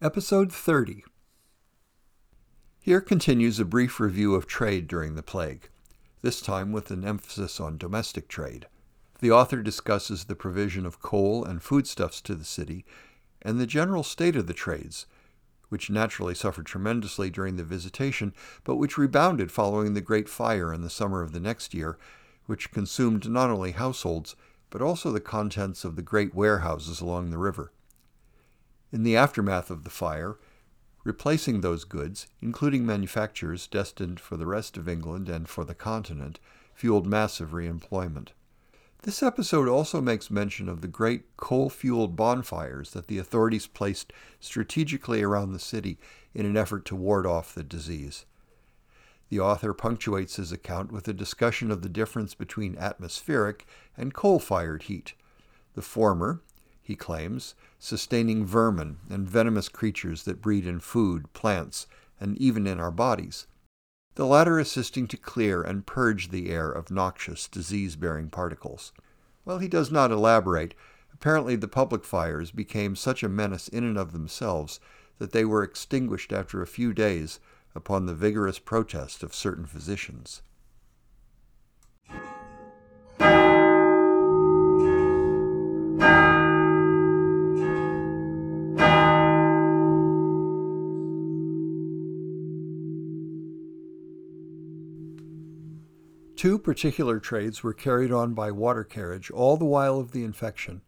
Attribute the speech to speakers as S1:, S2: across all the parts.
S1: Episode 30 Here continues a brief review of trade during the plague, this time with an emphasis on domestic trade. The author discusses the provision of coal and foodstuffs to the city and the general state of the trades, which naturally suffered tremendously during the visitation, but which rebounded following the great fire in the summer of the next year, which consumed not only households, but also the contents of the great warehouses along the river. In the aftermath of the fire, replacing those goods, including manufactures destined for the rest of England and for the continent, fueled massive reemployment. This episode also makes mention of the great coal fueled bonfires that the authorities placed strategically around the city in an effort to ward off the disease. The author punctuates his account with a discussion of the difference between atmospheric and coal fired heat. The former, he claims, sustaining vermin and venomous creatures that breed in food, plants, and even in our bodies. The latter assisting to clear and purge the air of noxious, disease bearing particles. While he does not elaborate, apparently the public fires became such a menace in and of themselves that they were extinguished after a few days upon the vigorous protest of certain physicians. Two particular trades were carried on by water carriage all the while of the infection,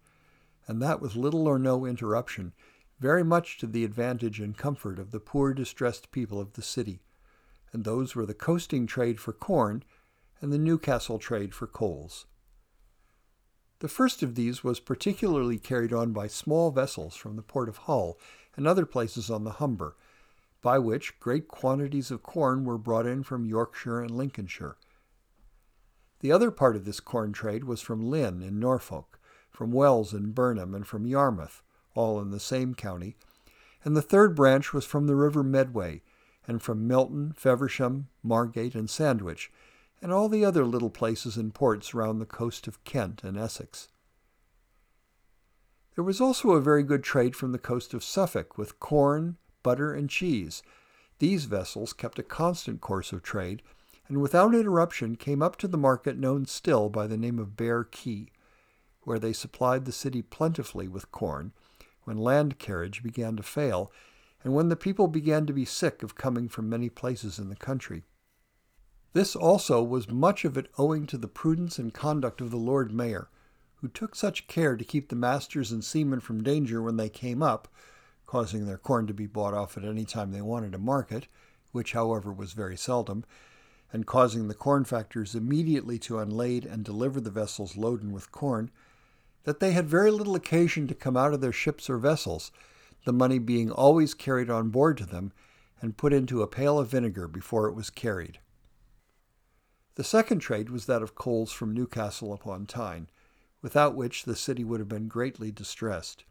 S1: and that with little or no interruption, very much to the advantage and comfort of the poor distressed people of the city, and those were the coasting trade for corn and the Newcastle trade for coals. The first of these was particularly carried on by small vessels from the port of Hull and other places on the Humber, by which great quantities of corn were brought in from Yorkshire and Lincolnshire the other part of this corn trade was from Lynn in Norfolk, from Wells in Burnham, and from Yarmouth, all in the same county, and the third branch was from the river Medway, and from Milton, Feversham, Margate, and Sandwich, and all the other little places and ports round the coast of Kent and Essex. There was also a very good trade from the coast of Suffolk with corn, butter, and cheese. These vessels kept a constant course of trade, and without interruption came up to the market known still by the name of Bear Key, where they supplied the city plentifully with corn, when land carriage began to fail, and when the people began to be sick of coming from many places in the country. This also was much of it owing to the prudence and conduct of the Lord Mayor, who took such care to keep the masters and seamen from danger when they came up, causing their corn to be bought off at any time they wanted a market, which, however, was very seldom, and causing the corn factors immediately to unlade and deliver the vessels loaden with corn, that they had very little occasion to come out of their ships or vessels, the money being always carried on board to them and put into a pail of vinegar before it was carried. The second trade was that of coals from Newcastle upon Tyne, without which the city would have been greatly distressed.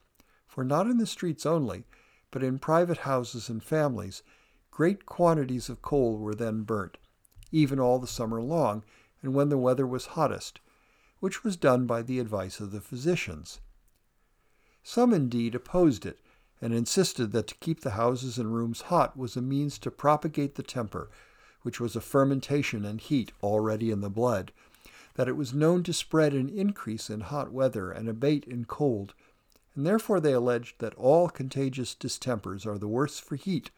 S1: For not in the streets only, but in private houses and families, great quantities of coal were then burnt, even all the summer long, and when the weather was hottest, which was done by the advice of the physicians. Some indeed opposed it, and insisted that to keep the houses and rooms hot was a means to propagate the temper, which was a fermentation and heat already in the blood, that it was known to spread and increase in hot weather and abate in cold, and therefore they alleged that all contagious distempers are the worse for heat,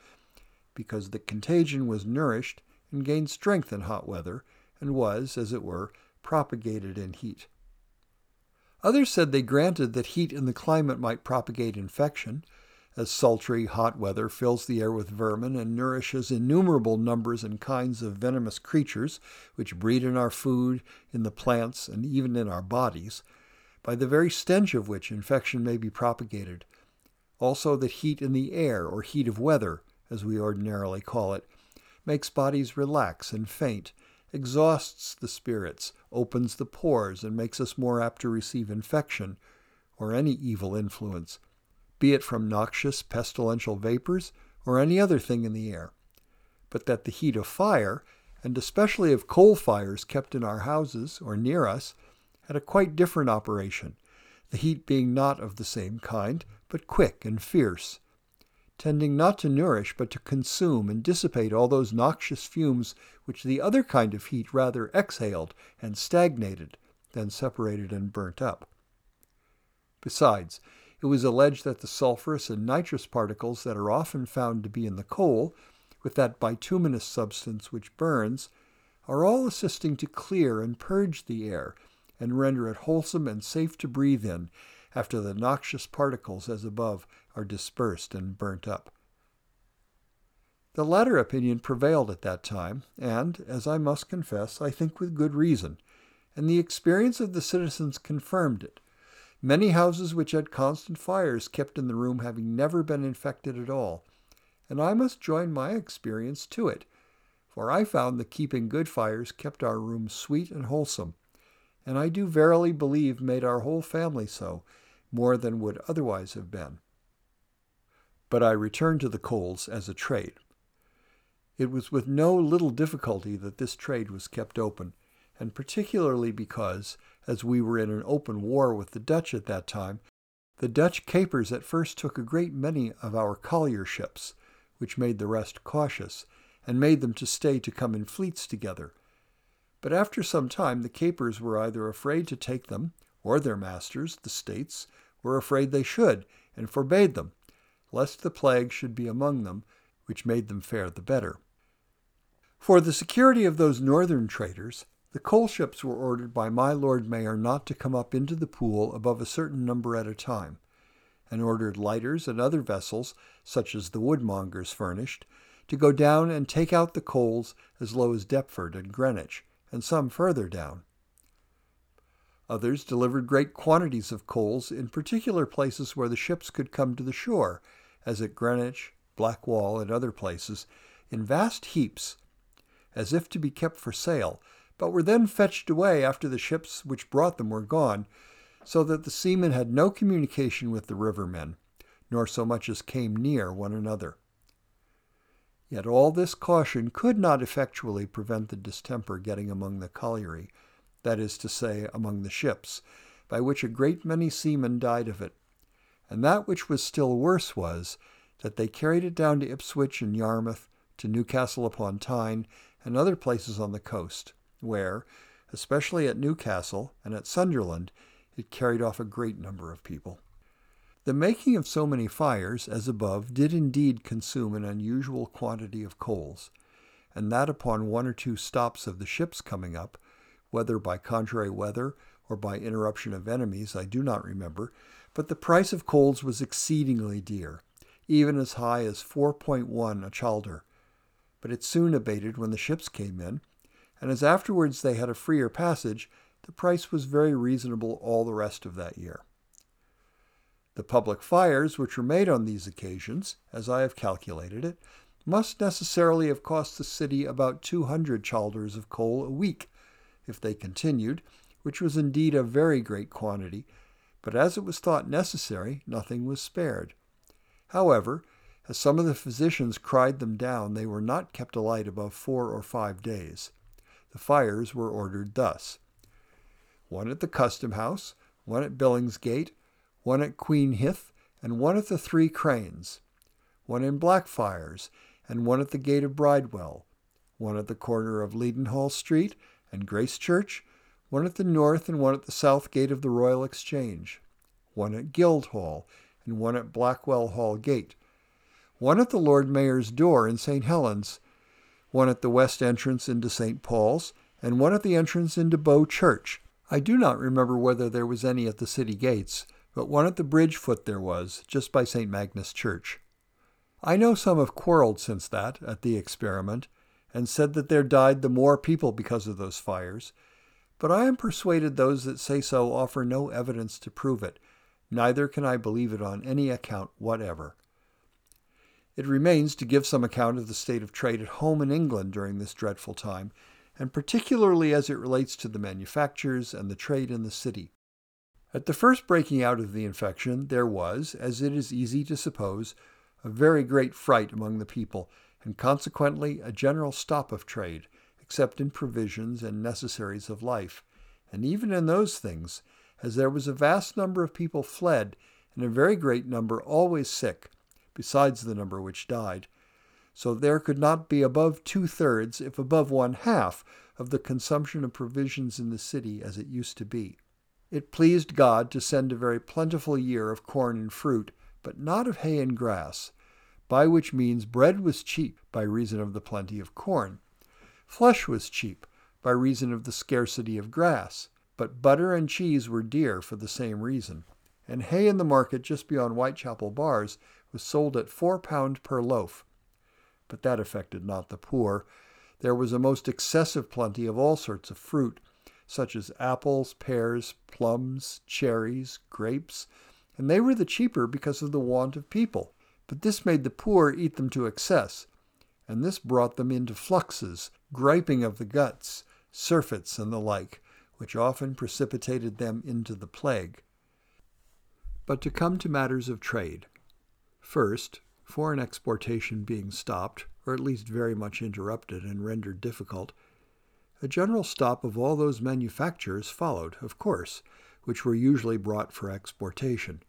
S1: because the contagion was nourished and gained strength in hot weather, and was, as it were, propagated in heat. Others said they granted that heat in the climate might propagate infection, as sultry, hot weather fills the air with vermin and nourishes innumerable numbers and kinds of venomous creatures which breed in our food, in the plants, and even in our bodies, by the very stench of which infection may be propagated. Also, that heat in the air, or heat of weather, as we ordinarily call it, makes bodies relax and faint, exhausts the spirits, opens the pores, and makes us more apt to receive infection, or any evil influence, be it from noxious pestilential vapors or any other thing in the air. But that the heat of fire, and especially of coal fires kept in our houses or near us, had a quite different operation, the heat being not of the same kind, but quick and fierce, tending not to nourish but to consume and dissipate all those noxious fumes which the other kind of heat rather exhaled and stagnated than separated and burnt up. Besides, it was alleged that the sulphurous and nitrous particles that are often found to be in the coal, with that bituminous substance which burns, are all assisting to clear and purge the air and render it wholesome and safe to breathe in after the noxious particles as above are dispersed and burnt up. The latter opinion prevailed at that time, and, as I must confess, I think with good reason, and the experience of the citizens confirmed it, many houses which had constant fires kept in the room having never been infected at all, and I must join my experience to it, for I found that keeping good fires kept our rooms sweet and wholesome, and I do verily believe made our whole family so, more than would otherwise have been. But I return to the coals as a trade. It was with no little difficulty that this trade was kept open, and particularly because, as we were in an open war with the Dutch at that time, the Dutch capers at first took a great many of our collier ships, which made the rest cautious, and made them to stay to come in fleets together, but after some time the capers were either afraid to take them, or their masters, the states, were afraid they should, and forbade them, lest the plague should be among them, which made them fare the better. For the security of those northern traders, the coal ships were ordered by my Lord Mayor not to come up into the pool above a certain number at a time, and ordered lighters and other vessels, such as the woodmongers furnished, to go down and take out the coals as low as Deptford and Greenwich, and some further down. Others delivered great quantities of coals in particular places where the ships could come to the shore, as at Greenwich, Blackwall, and other places, in vast heaps, as if to be kept for sale, but were then fetched away after the ships which brought them were gone, so that the seamen had no communication with the rivermen, nor so much as came near one another. Yet all this caution could not effectually prevent the distemper getting among the colliery, that is to say, among the ships, by which a great many seamen died of it. And that which was still worse was, that they carried it down to Ipswich and Yarmouth, to Newcastle upon Tyne, and other places on the coast, where, especially at Newcastle and at Sunderland, it carried off a great number of people. The making of so many fires, as above, did indeed consume an unusual quantity of coals, and that upon one or two stops of the ships coming up, whether by contrary weather or by interruption of enemies, I do not remember, but the price of coals was exceedingly dear, even as high as 4.1 a chalder. But it soon abated when the ships came in, and as afterwards they had a freer passage, the price was very reasonable all the rest of that year. The public fires which were made on these occasions, as I have calculated it, must necessarily have cost the city about 200 chalders of coal a week, if they continued, which was indeed a very great quantity, but as it was thought necessary, nothing was spared. However, as some of the physicians cried them down, they were not kept alight above four or five days. The fires were ordered thus one at the custom house, one at Billingsgate, one at Queen Hithe, and one at the Three Cranes, one in Blackfriars, and one at the gate of Bridewell, one at the corner of Leadenhall Street and Gracechurch, one at the north and one at the south gate of the Royal Exchange, one at Guildhall, and one at Blackwell Hall Gate, one at the Lord Mayor's door in St. Helens, one at the west entrance into St. Paul's, and one at the entrance into Bow Church. I do not remember whether there was any at the city gates, but one at the bridge foot there was, just by St. Magnus Church. I know some have quarreled since that, at the experiment, and said that there died the more people because of those fires, But I am persuaded those that say so offer no evidence to prove it, neither can I believe it on any account whatever. It remains to give some account of the state of trade at home in England during this dreadful time, and particularly as it relates to the manufactures and the trade in the city. At the first breaking out of the infection, there was, as it is easy to suppose, a very great fright among the people, and consequently a general stop of trade, except in provisions and necessaries of life, and even in those things, as there was a vast number of people fled, and a very great number always sick, besides the number which died. So there could not be above two thirds, if above one half, of the consumption of provisions in the city as it used to be. It pleased God to send a very plentiful year of corn and fruit, but not of hay and grass, by which means bread was cheap by reason of the plenty of corn. Flesh was cheap by reason of the scarcity of grass, but butter and cheese were dear for the same reason. And hay in the market just beyond Whitechapel Bars was sold at four pound per loaf. But that affected not the poor. There was a most excessive plenty of all sorts of fruit, such as apples, pears, plums, cherries, grapes, and they were the cheaper because of the want of people. But this made the poor eat them to excess, and this brought them into fluxes, griping of the guts, surfeits, and the like, which often precipitated them into the plague. But to come to matters of trade. First, foreign exportation being stopped, or at least very much interrupted and rendered difficult, a general stop of all those manufactures followed, of course, which were usually brought for exportation.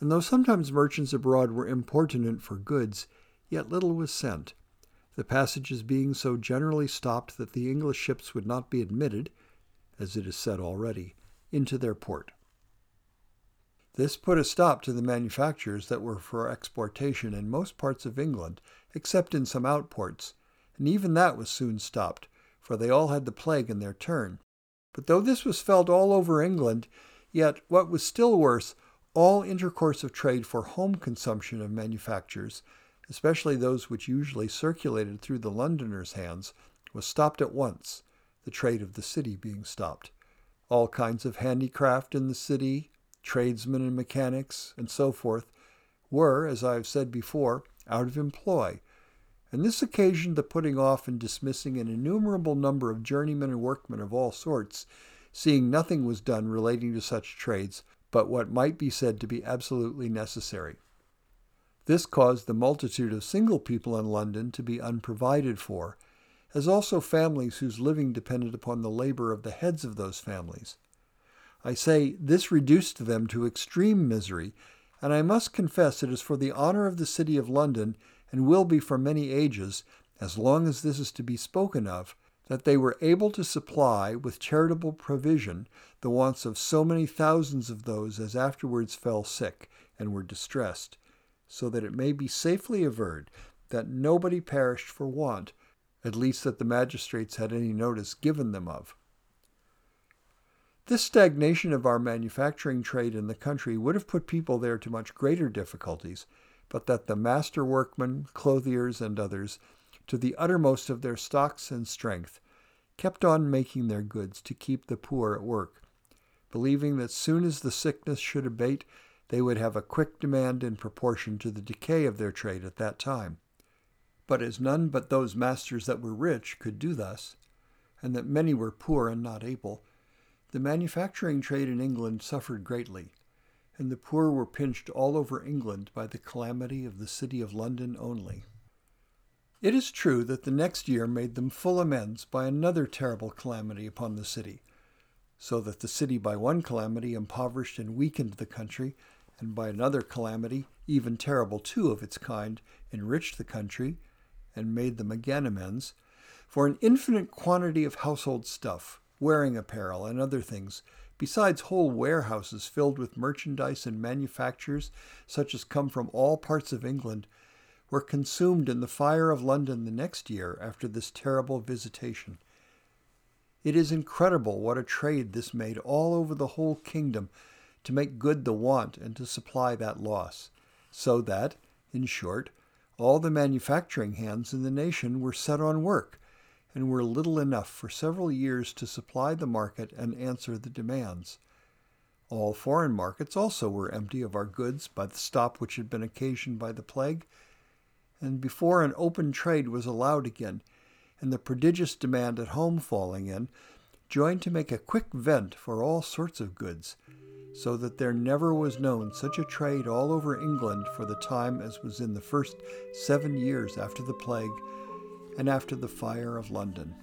S1: And though sometimes merchants abroad were importunate for goods, yet little was sent, the passages being so generally stopped that the English ships would not be admitted, as it is said already, into their port. This put a stop to the manufactures that were for exportation in most parts of England, except in some outports, and even that was soon stopped, for they all had the plague in their turn. But though this was felt all over England, yet what was still worse, all intercourse of trade for home consumption of manufactures, especially those which usually circulated through the Londoners' hands, was stopped at once, the trade of the city being stopped. All kinds of handicraft in the city, tradesmen and mechanics, and so forth, were, as I have said before, out of employ, and this occasioned the putting off and dismissing an innumerable number of journeymen and workmen of all sorts, seeing nothing was done relating to such trades but what might be said to be absolutely necessary. This caused the multitude of single people in London to be unprovided for, as also families whose living depended upon the labor of the heads of those families. I say this reduced them to extreme misery, and I must confess it is for the honor of the city of London and will be for many ages, as long as this is to be spoken of, that they were able to supply with charitable provision the wants of so many thousands of those as afterwards fell sick and were distressed, so that it may be safely averred that nobody perished for want, at least that the magistrates had any notice given them of. This stagnation of our manufacturing trade in the country would have put people there to much greater difficulties, but that the master workmen, clothiers, and others, to the uttermost of their stocks and strength, kept on making their goods to keep the poor at work, believing that soon as the sickness should abate, they would have a quick demand in proportion to the decay of their trade at that time. But as none but those masters that were rich could do thus, and that many were poor and not able, the manufacturing trade in England suffered greatly, and the poor were pinched all over England by the calamity of the city of London only. It is true that the next year made them full amends by another terrible calamity upon the city, so that the city by one calamity impoverished and weakened the country, and by another calamity, even terrible too of its kind, enriched the country, and made them again amends, for an infinite quantity of household stuff, wearing apparel, and other things besides whole warehouses filled with merchandise and manufactures such as come from all parts of England, were consumed in the fire of London the next year after this terrible visitation. It is incredible what a trade this made all over the whole kingdom to make good the want and to supply that loss, so that, in short, all the manufacturing hands in the nation were set on work, and were little enough for several years to supply the market and answer the demands. All foreign markets also were empty of our goods by the stop which had been occasioned by the plague, and before an open trade was allowed again, and the prodigious demand at home falling in, joined to make a quick vent for all sorts of goods, so that there never was known such a trade all over England for the time as was in the first seven years after the plague and after the fire of London.